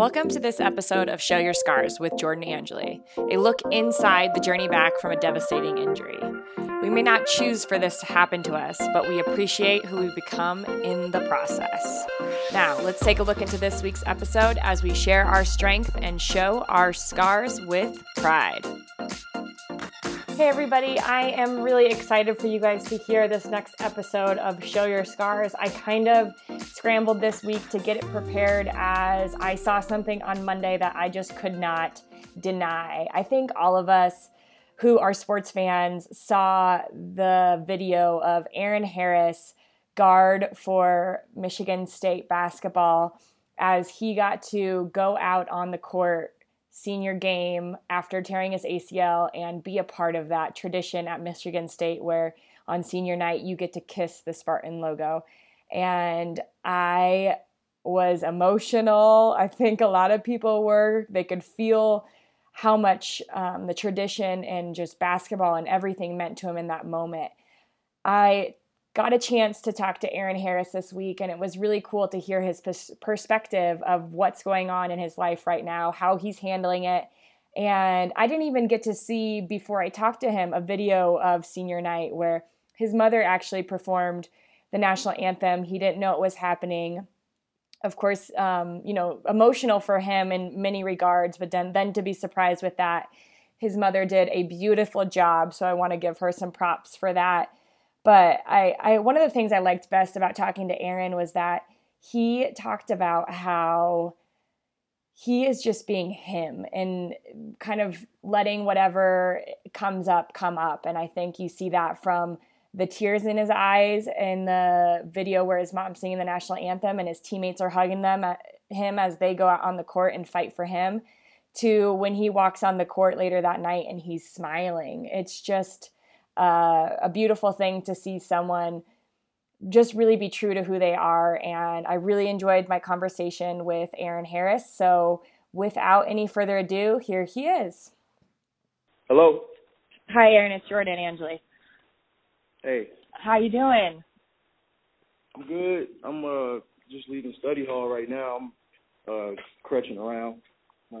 Welcome to this episode of Show Your Scars with Jordan Angeli, a look inside the journey back from a devastating injury. We may not choose for this to happen to us, but we appreciate who we become in the process. Now, let's take a look into this week's episode as we share our strength and show our scars with pride. Hey, everybody, I am really excited for you guys to hear this next episode of Show Your Scars. I kind of scrambled this week to get it prepared as I saw something on Monday that I just could not deny. I think all of us who are sports fans saw the video of Eron Harris, guard for Michigan State basketball, as he got to go out on the court senior game after tearing his ACL and be a part of that tradition at Michigan State where on senior night you get to kiss the Spartan logo. And I was emotional. I think a lot of people were. They could feel how much um, the tradition and just basketball and everything meant to him in that moment. I got a chance to talk to Eron Harris this week, and it was really cool to hear his pers- perspective of what's going on in his life right now, how he's handling it. And I didn't even get to see, before I talked to him, a video of senior night where his mother actually performed the national anthem. He didn't know it was happening. Of course, um, you know, emotional for him in many regards, but then, then to be surprised with that, his mother did a beautiful job. So I want to give her some props for that but I, I one of the things I liked best about talking to Eron was that he talked about how he is just being him and kind of letting whatever comes up come up. And I think you see that from the tears in his eyes in the video where his mom's singing the national anthem and his teammates are hugging them at him as they go out on the court and fight for him to when he walks on the court later that night and he's smiling. It's just uh, a beautiful thing to see someone just really be true to who they are. And I really enjoyed my conversation with Eron Harris. So without any further ado, here he is. Hello. Hi, Eron. It's Jordan Angeli. Hey. How you doing? I'm good. I'm uh just leaving study hall right now. I'm uh crutching around.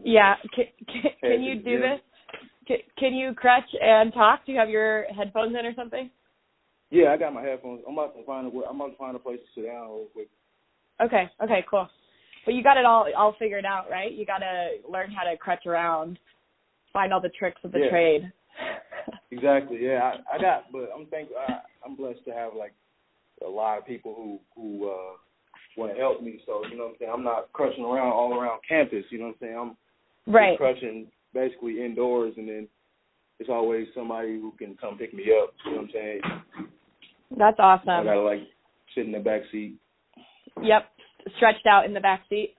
Yeah. Can, can, can you do this? Can, you crutch and talk? Do you have your headphones in or something? Yeah, I got my headphones. I'm about to find a I'm about to find a place to sit down real quick. Okay. Okay. Cool. But you got it all all figured out, right? You got to learn how to crutch around, find all the tricks of the yeah. trade. Exactly. Yeah, I, I got, but I'm thankful. I, I'm blessed to have like a lot of people who who uh want to help me. So you know what I'm saying. I'm not crushing around all around campus. You know what I'm saying. I'm right. crushing basically indoors, and then it's always somebody who can come pick me up. You know what I'm saying? That's awesome. I gotta like sit in the back seat. Yep, stretched out in the back seat.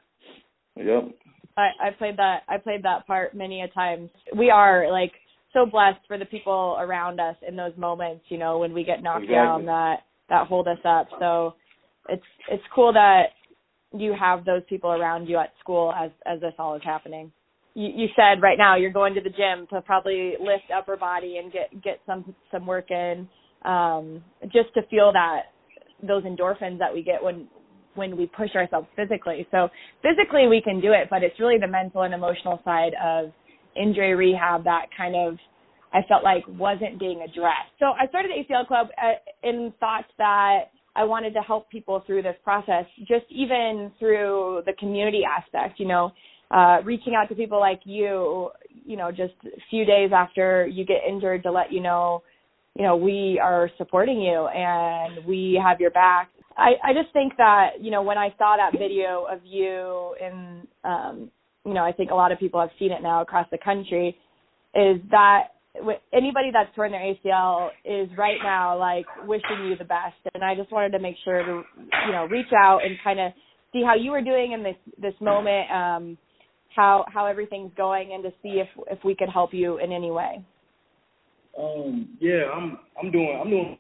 Yep. I I played that I played that part many a times. We are like so blessed for the people around us in those moments, you know, when we get knocked exactly. down that that hold us up. So it's it's cool that you have those people around you at school as as this all is happening you, you said right now you're going to the gym to probably lift upper body and get get some some work in um just to feel that those endorphins that we get when when we push ourselves physically so physically we can do it but it's really the mental and emotional side of injury rehab that kind of I felt like wasn't being addressed. So I started the ACL Club uh, in thoughts that I wanted to help people through this process, just even through the community aspect. You know, uh, reaching out to people like you, you know, just a few days after you get injured to let you know, you know, we are supporting you and we have your back. I, I just think that, you know, when I saw that video of you in, um, you know, I think a lot of people have seen it now across the country, is that anybody that's torn their ACL is right now like wishing you the best. And I just wanted to make sure to, you know, reach out and kind of see how you were doing in this this moment. Um, how how everything's going and to see if if we could help you in any way. Um, yeah, I'm I'm doing I'm doing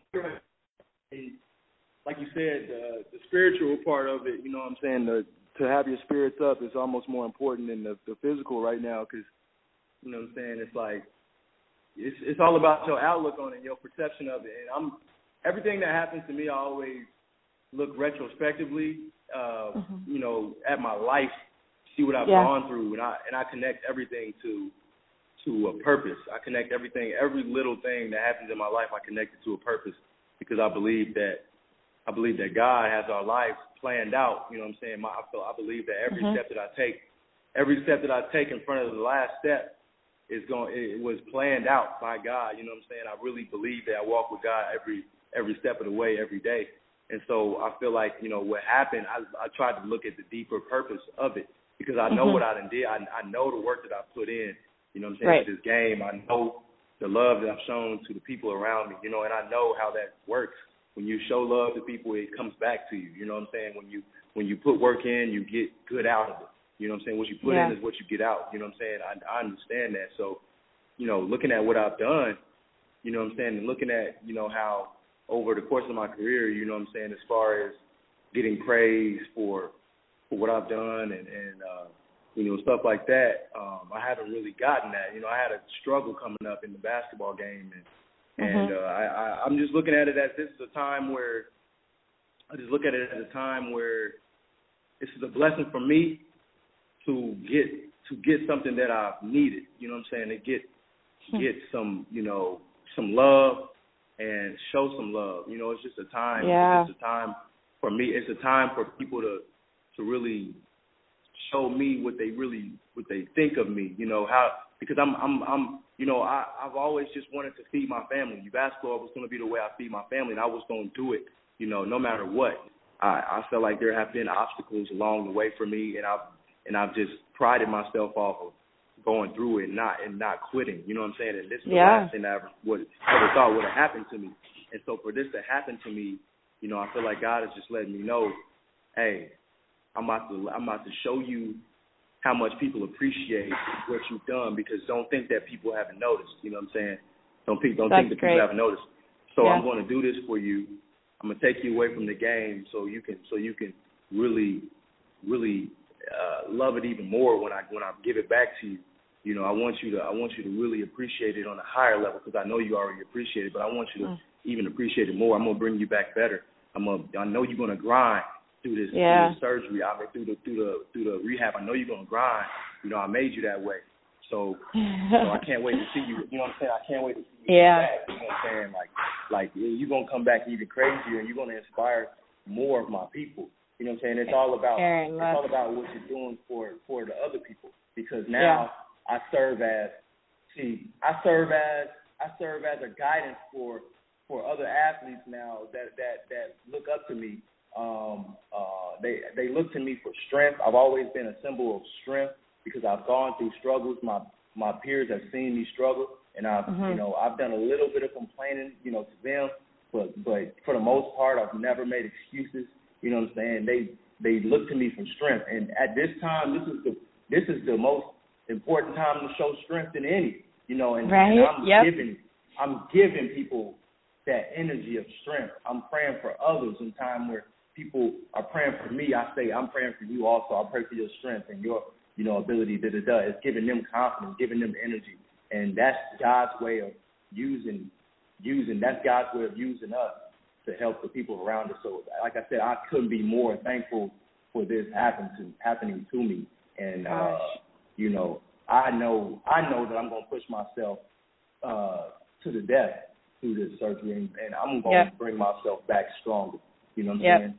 like you said, the the spiritual part of it, you know what I'm saying, the to have your spirits up is almost more important than the, the physical right now because you know what I'm saying, it's like it's it's all about your outlook on it, your perception of it. And I'm everything that happens to me I always look retrospectively uh, mm-hmm. you know, at my life see what I've Yeah. gone through, and I and I connect everything to to a purpose. I connect everything, every little thing that happens in my life, I connect it to a purpose because I believe that I believe that God has our lives planned out. You know what I'm saying? My, I feel I believe that every Mhm. step that I take, every step that I take in front of the last step is going. It was planned out by God. You know what I'm saying? I really believe that I walk with God every every step of the way, every day. And so I feel like you know what happened. I I tried to look at the deeper purpose of it because I know Mhm. what I done did. I I know the work that I put in. You know what I'm saying? Right. To this game, I know the love that I've shown to the people around me. You know, and I know how that works. When you show love to people, it comes back to you. You know what I'm saying? When you when you put work in, you get good out of it. You know what I'm saying? What you put Yeah. in is what you get out. You know what I'm saying? I, I understand that. So, you know, looking at what I've done, you know what I'm saying, and looking at, you know, how over the course of my career, you know what I'm saying, as far as getting praise for for what I've done and, and uh you know, stuff like that, um, I haven't really gotten that. You know, I had a struggle coming up in the basketball game and and Mhm. uh I, I I'm just looking at it as this is a time where I just look at it as a time where this is a blessing for me to get to get something that I've needed. You know what I'm saying? To get Hmm. get some, you know, some love and show some love. You know, it's just a time. Yeah. It's just a time for me. It's a time for people to to really show me what they really what they think of me. You know how because I'm I'm I'm you know I I've always just wanted to feed my family. Basketball was going to be the way I feed my family, and I was going to do it. You know, no matter what. I I felt like there have been obstacles along the way for me, and I've and I've just prided myself off of going through it and not and not quitting. You know what I'm saying? And this is the last thing I ever would ever thought would have happened to me. And so for this to happen to me, you know, I feel like God is just letting me know, hey, I'm about to I'm about to show you how much people appreciate what you've done because don't think that people haven't noticed. You know what I'm saying? Don't think don't That's think that great. people haven't noticed. So Yeah. I'm going to do this for you. I'm gonna take you away from the game so you can so you can really really uh, love it even more when I when I give it back to you. You know, I want you to I want you to really appreciate it on a higher level because I know you already appreciate it, but I want you to Mm. even appreciate it more. I'm gonna bring you back better. I'm gonna I know you're gonna grind through this, Yeah. through this surgery. I mean through the through the through the rehab. I know you're gonna grind. You know, I made you that way. So so I can't wait to see you. You know what I'm saying? I can't wait to see you Yeah. back. You know what I'm saying? Like, like you're gonna come back even crazier, and you're gonna inspire more of my people. You know what I'm saying? It's all about Eron, it's all about what you're doing for for the other people. Because now I serve as see, I serve as I serve as a guidance for for other athletes now that that that look up to me. Um, uh, they they look to me for strength. I've always been a symbol of strength because I've gone through struggles. My my peers have seen me struggle, and I've Mhm. you know I've done a little bit of complaining, you know, to them, but but for the most part, I've never made excuses. You know what I'm saying? They they look to me for strength, and at this time, this is the this is the most important time to show strength in any. You know, and, Right, and I'm yep. giving I'm giving people that energy of strength. I'm praying for others in time where people are praying for me. I say I'm praying for you also. I pray for your strength and your you know ability. Da da da. It's giving them confidence, giving them energy, and that's God's way of using using. That's God's way of using us to help the people around us. So, like I said, I couldn't be more thankful for this happen to happening to me. And uh, you know, I know I know that I'm gonna push myself uh, to the death through this surgery, and, and I'm gonna Yeah. bring myself back stronger. You know what I'm Yep. saying?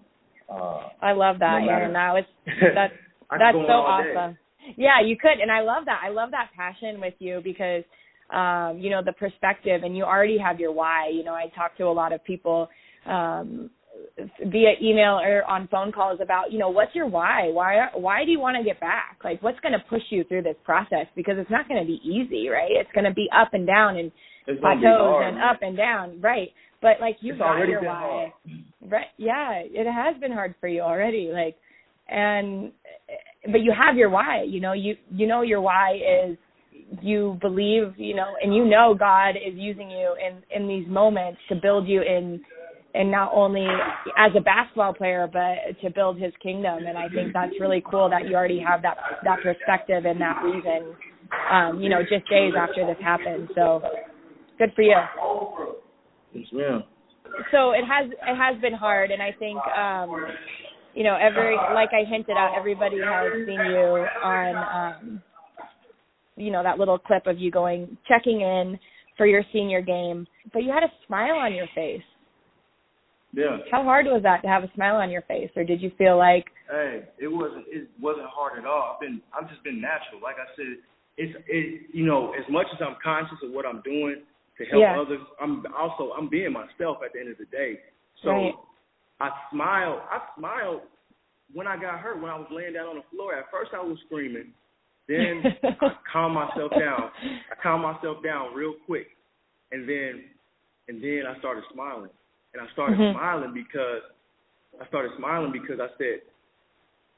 Uh, I love that, No Eron. That was that I could that's so all day. awesome. Yeah, you could, and I love that. I love that passion with you because, um, you know, the perspective, and you already have your why. You know, I talk to a lot of people um, via email or on phone calls about, you know, what's your why? Why why do you want to get back? Like, what's going to push you through this process? Because it's not going to be easy, right? It's going to be up and down and plateaus hard, and man. up and down, right? But like you've It's got already your why. hard. Right. Yeah, it has been hard for you already. Like, and but you have your why. You know, you you know your why is you believe. You know, and you know God is using you in in these moments to build you in, and not only as a basketball player, but to build His kingdom. And I think that's really cool that you already have that that perspective and that reason. Um, you know, just days after this happened. So, good for you Yes, ma'am. so it has it has been hard and i think um you know, every like I hinted at, everybody has seen you on, um, you know, that little clip of you going checking in for your senior game, but you had a smile on your face. Yeah. How hard was that to have a smile on your face, or did you feel like? Hey, it wasn't. It wasn't hard at all. I've been. I've just been natural. Like I said, it's. It. You know, as much as I'm conscious of what I'm doing to help Yeah. others, I'm also I'm being myself at the end of the day. So Right. I smiled. I smiled when I got hurt. When I was laying down on the floor. At first, I was screaming. Then I calmed myself down. I calmed myself down real quick, and then and then I started smiling. And I started Mhm. smiling because I started smiling because I said,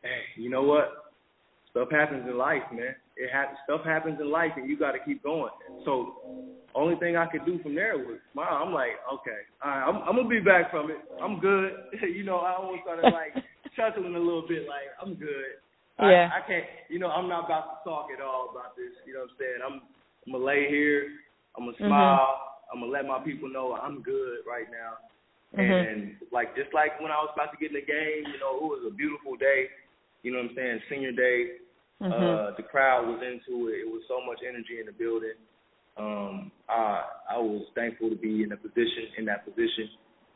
"Hey, you know what? Stuff happens in life, man. It ha- stuff happens in life, and you got to keep going." So, only thing I could do from there was smile. I'm like, "Okay, all right, I'm, I'm gonna be back from it. I'm good." you know, I almost started like chuckling a little bit, like, "I'm good." Yeah. I, I can't, you know, I'm not about to talk at all about this. You know what I'm saying? I'm, I'm gonna lay here. I'm gonna Mhm. smile. I'm gonna let my people know I'm good right now. Mhm. And like just like when I was about to get in the game, you know, it was a beautiful day. You know what I'm saying? Senior day. Mhm. Uh, the crowd was into it. It was so much energy in the building. Um, I I was thankful to be in a position in that position.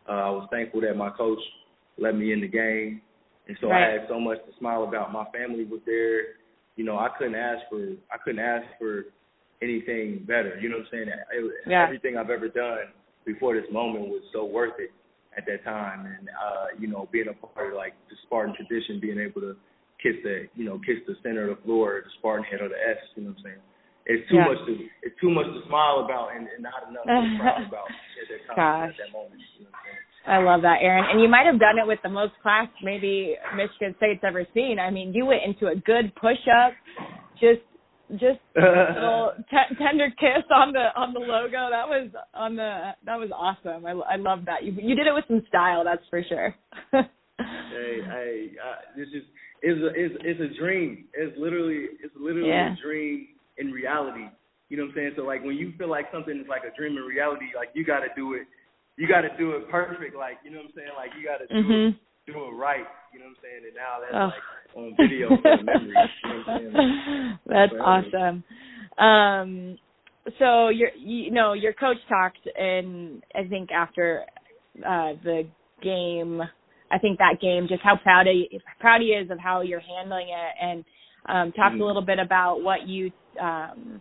Uh, I was thankful that my coach let me in the game, and so Right. I had so much to smile about. My family was there. You know, I couldn't ask for I couldn't ask for anything better. You know what I'm saying? It, Yeah. Everything I've ever done before this moment was so worth it at that time, and uh, you know, being a part of like the Spartan tradition, being able to kiss the you know kiss the center of the floor, or the Spartan head or the S. You know what I'm saying? It's too Yeah. much to it's too much to smile about and, and not enough to proud about at that time Gosh. at that moment. You know? I love that, Eron. And you might have done it with the most class maybe Michigan State's ever seen. I mean, you went into a good push up, just just a little t- tender kiss on the on the logo. That was on the that was awesome. I I love that. You you did it with some style, that's for sure. hey, hey, uh, this is is a is it's a dream. It's literally it's literally Yeah. a dream in reality. You know what I'm saying? So like when you feel like something is like a dream in reality, like you got to do it. You got to do it perfect. Like you know what I'm saying? Like you got to do mhm. it do it right. You know what I'm saying? And now that's Oh. like on video for memory. You know what I'm saying? That's Forever. awesome. Um, so your you know your coach talked, and I think after uh, the game, I think that game, just how proud he proud he is of how you're handling it, and um, talked Mhm. a little bit about what you um,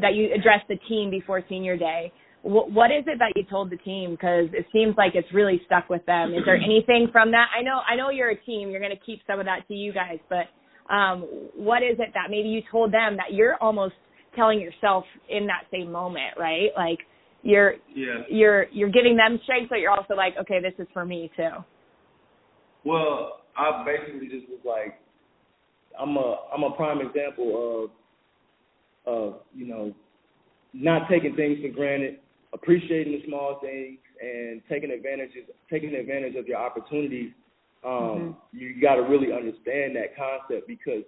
that you addressed the team before senior day. What, what is it that you told the team? Because it seems like it's really stuck with them. Is there anything from that? I know, I know you're a team. You're going to keep some of that to you guys, but um, what is it that maybe you told them that you're almost telling yourself in that same moment, right? Like you're Yeah. you're you're giving them strength, but you're also like, okay, this is for me too. Well, I basically just was like, I'm a I'm a prime example of of you know not taking things for granted, appreciating the small things, and taking advantage taking advantage of your opportunities. Um, You got to really understand that concept because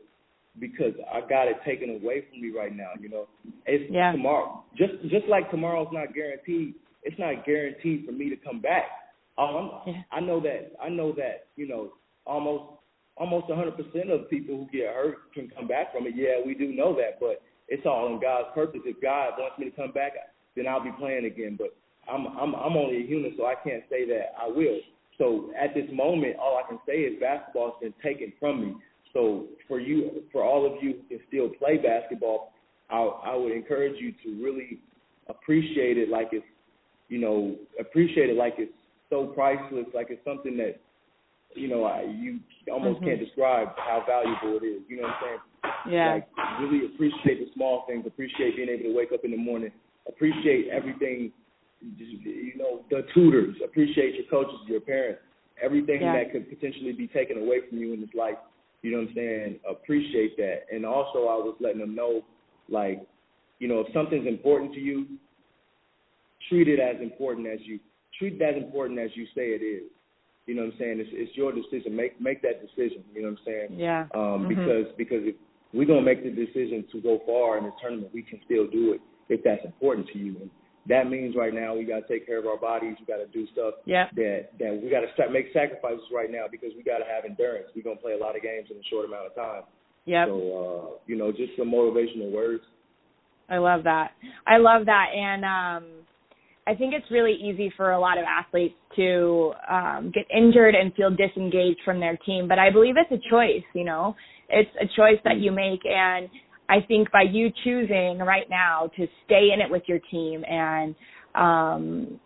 because I got it taken away from me right now. You know, it's Yeah. tomorrow. Just just like tomorrow's not guaranteed. It's not guaranteed for me to come back. Um, Yeah. I know that. I know that. You know, almost almost 100% of people who get hurt can come back from it. Yeah, we do know that, but it's all in God's purpose. If God wants me to come back, then I'll be playing again. But I'm I'm I'm only a human, so I can't say that I will. So at this moment, all I can say is basketball's been taken from me. So for you, for all of you who can still play basketball, I I would encourage you to really appreciate it like it's you know appreciate it like it's so priceless, like it's something that you know I, you almost Mhm. can't describe how valuable it is. You know what I'm saying? Yeah. Like really appreciate the small things. Appreciate being able to wake up in the morning. Appreciate everything. You know the tutors. Appreciate your coaches, your parents. Everything Yeah. that could potentially be taken away from you in this life. You know what I'm saying? Appreciate that. And also, I was letting them know, like, you know, if something's important to you, treat it as important as you treat that important as you say it is. You know what I'm saying? It's, it's your decision. Make make that decision. You know what I'm saying? Yeah. um, Mhm. because because if we're gonna make the decision to go far in this tournament, we can still do it if that's important to you. And that means right now we got to take care of our bodies. We got to do stuff yeah. that that we got to start make sacrifices right now because we got to have endurance. We're gonna play a lot of games in a short amount of time. Yeah. So uh, you know, just some motivational words. I love that. I love that, and um, I think it's really easy for a lot of athletes to um, get injured and feel disengaged from their team. But I believe it's a choice. You know, it's a choice that you make, and I think by you choosing right now to stay in it with your team and um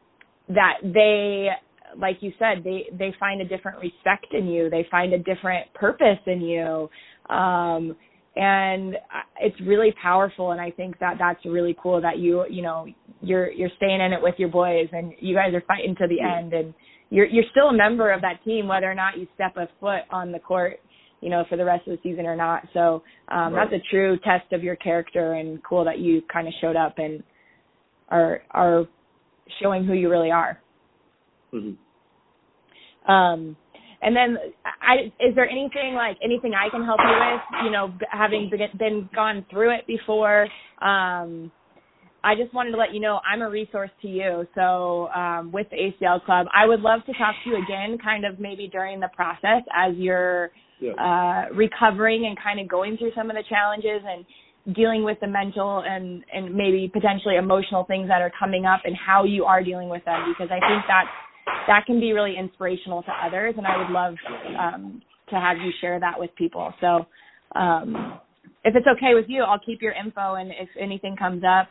that they like you said they they find a different respect in you they find a different purpose in you um and it's really powerful and i think that that's really cool that you you know you're you're staying in it with your boys and you guys are fighting to the end and you're you're still a member of that team whether or not you step a foot on the court you know, for the rest of the season or not. So um, right. that's a true test of your character, and cool that you kind of showed up and are are showing who you really are. Mm-hmm. Um, and then, I is there anything like anything I can help you with? You know, having been, been gone through it before. Um, I just wanted to let you know I'm a resource to you. So um, with the ACL Club, I would love to talk to you again, kind of maybe during the process as you're yeah. uh, recovering and kind of going through some of the challenges and dealing with the mental and and maybe potentially emotional things that are coming up and how you are dealing with them because I think that that can be really inspirational to others and I would love um, to have you share that with people. So um, if it's okay with you, I'll keep your info and if anything comes up,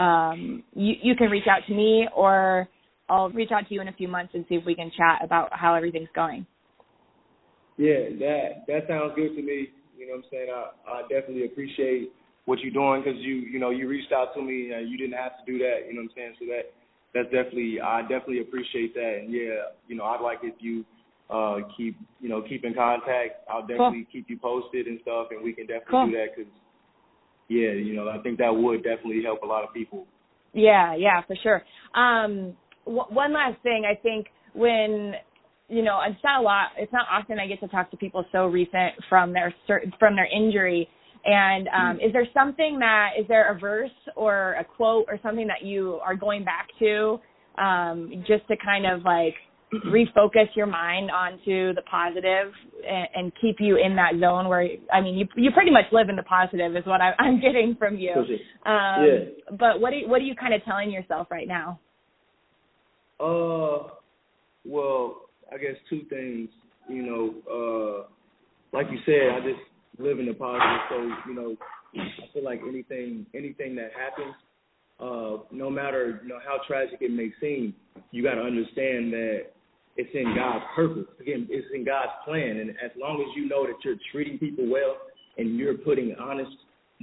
um, you you can reach out to me or I'll reach out to you in a few months and see if we can chat about how everything's going. Yeah, that that sounds good to me. You know what I'm saying? I I definitely appreciate what you're doing because you you know you reached out to me and you didn't have to do that. You know what I'm saying? So that that's definitely I definitely appreciate that. And yeah, you know I'd like if you uh keep you know keep in contact. I'll definitely cool. keep you posted and stuff, and we can definitely cool. do that because yeah, you know I think that would definitely help a lot of people. Yeah, yeah, for sure. Um, w- one last thing, I think when you know, it's not a lot. It's not often I get to talk to people so recent from their from their injury. And um, mm. is there something that is there a verse or a quote or something that you are going back to um, just to kind of like refocus your mind onto the positive and, and keep you in that zone where I mean you you pretty much live in the positive is what I, I'm getting from you. Um, yeah. But what are what are you kind of telling yourself right now? Uh, well, I guess two things. You know, uh, like you said, I just live in the positive. So you know, I feel like anything anything that happens, uh, no matter you know how tragic it may seem, you got to understand that it's in God's purpose. Again, it's in God's plan, and as long as you know that you're treating people well and you're putting honest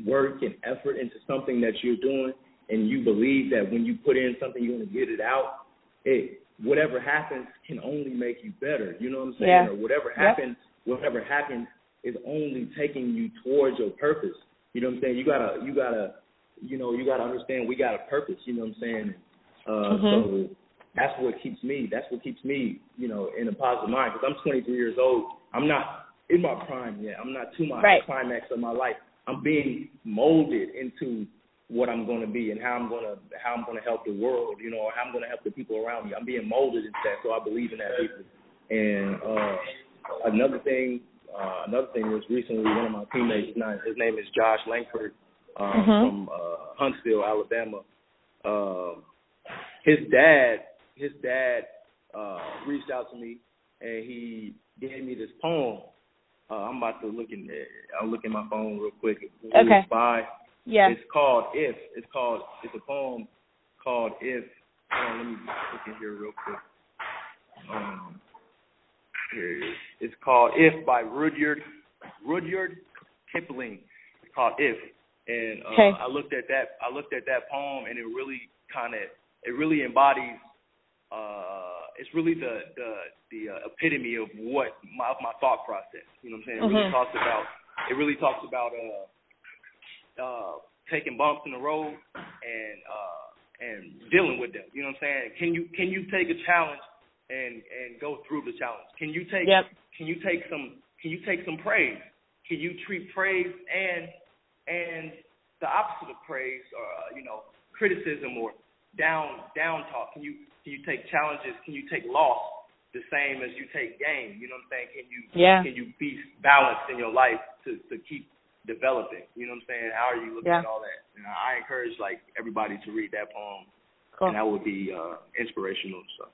work and effort into something that you're doing, and you believe that when you put in something, you're going to get it out. It whatever happens can only make you better. You know what I'm saying? Yeah. Or whatever happens, yep. whatever happens is only taking you towards your purpose. You know what I'm saying? You gotta, you gotta, you know, you gotta understand we got a purpose. You know what I'm saying? Uh, mm-hmm. So that's what keeps me. That's what keeps me, you know, in a positive mind. Because I'm 23 years old. I'm not in my prime yet. I'm not to my right. climax of my life. I'm being molded into what I'm going to be and how I'm going to how I'm going to help the world, you know, how I'm going to help the people around me. I'm being molded into that, so I believe in that people. And uh, another thing, uh, another thing was recently one of my teammates, his name is Josh Langford uh, mm-hmm. from uh, Huntsville, Alabama. Uh, his dad, his dad uh, reached out to me and he gave me this poem. Uh, I'm about to look in. I'll look in my phone real quick. Okay. By yeah. It's called If. It's called it's a poem called If. On, let me look in here real quick. Um here it is. It's called If by Rudyard Rudyard Kipling. It's called If. And uh, okay. I looked at that I looked at that poem and it really kinda it really embodies uh it's really the the the uh, epitome of what my of my thought process. You know what I'm saying? It mm-hmm. really talks about it really talks about uh uh, taking bumps in the road and uh, and dealing with them. You know what I'm saying? Can you can you take a challenge and and go through the challenge? Can you take yep. can you take some can you take some praise? Can you treat praise and and the opposite of praise or uh, you know criticism or down down talk? Can you can you take challenges? Can you take loss the same as you take gain? You know what I'm saying? Can you yeah. can you be balanced in your life to to keep developing? You know what I'm saying? How are you looking yeah. at all that? And I encourage like everybody to read that poem, cool. and that would be uh, inspirational. So.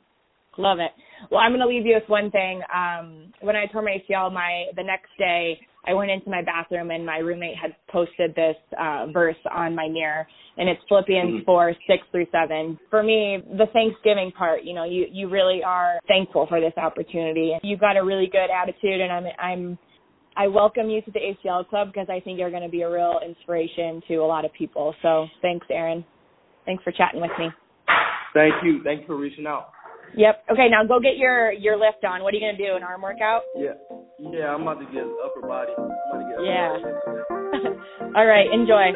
Love it. Well, I'm going to leave you with one thing. Um, when I tore my ACL, my the next day I went into my bathroom and my roommate had posted this uh, verse on my mirror, and it's Philippians mm-hmm. four six through seven. For me, the Thanksgiving part, you know, you you really are thankful for this opportunity. You've got a really good attitude, and I'm I'm I welcome you to the ACL Club because I think you're going to be a real inspiration to a lot of people. So thanks, Eron. Thanks for chatting with me. Thank you. Thank you for reaching out. Yep. Okay, now go get your your lift on. What are you gonna do? An arm workout? Yeah. Yeah, I'm about to get upper body. I'm about to get yeah. All right. Enjoy.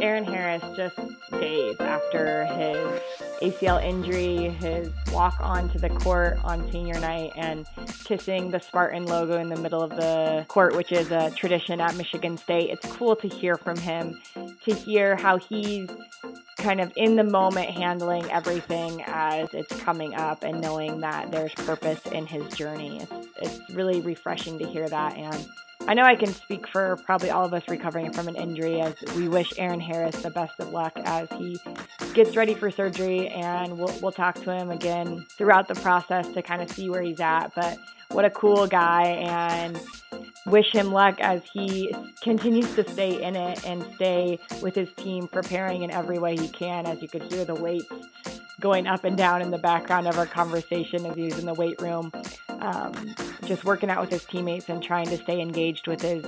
Eron Harris just days after his ACL injury, his walk onto the court on senior night and kissing the Spartan logo in the middle of the court, which is a tradition at Michigan State. It's cool to hear from him, to hear how he's kind of in the moment handling everything as it's coming up and knowing that there's purpose in his journey. It's, it's really refreshing to hear that. And I know I can speak for probably all of us recovering from an injury as we wish Eron Harris the best of luck as he gets ready for surgery. And we'll, we'll talk to him again throughout the process to kind of see where he's at. But what a cool guy. And wish him luck as he continues to stay in it and stay with his team, preparing in every way he can. As you could hear the weights going up and down in the background of our conversation as he was in the weight room, um, just working out with his teammates and trying to stay engaged with his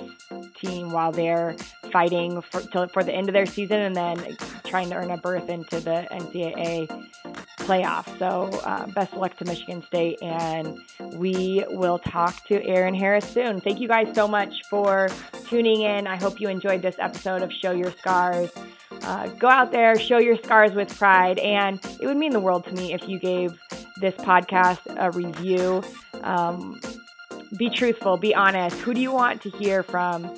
team while they're fighting for, till, for the end of their season and then trying to earn a berth into the NCAA playoffs. So, uh, best of luck to Michigan State, and we will talk to Eron Harris soon. Thank you guys so much for tuning in. I hope you enjoyed this episode of Show Your Scars. Uh, go out there, show your scars with pride, and it would mean the world to me if you gave this podcast a review. Um, be truthful, be honest. Who do you want to hear from?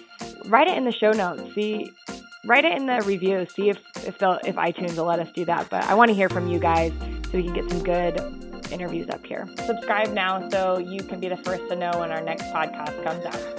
Write it in the show notes. See, write it in the review. See if if, if iTunes will let us do that. But I want to hear from you guys so we can get some good interviews up here. Subscribe now so you can be the first to know when our next podcast comes out.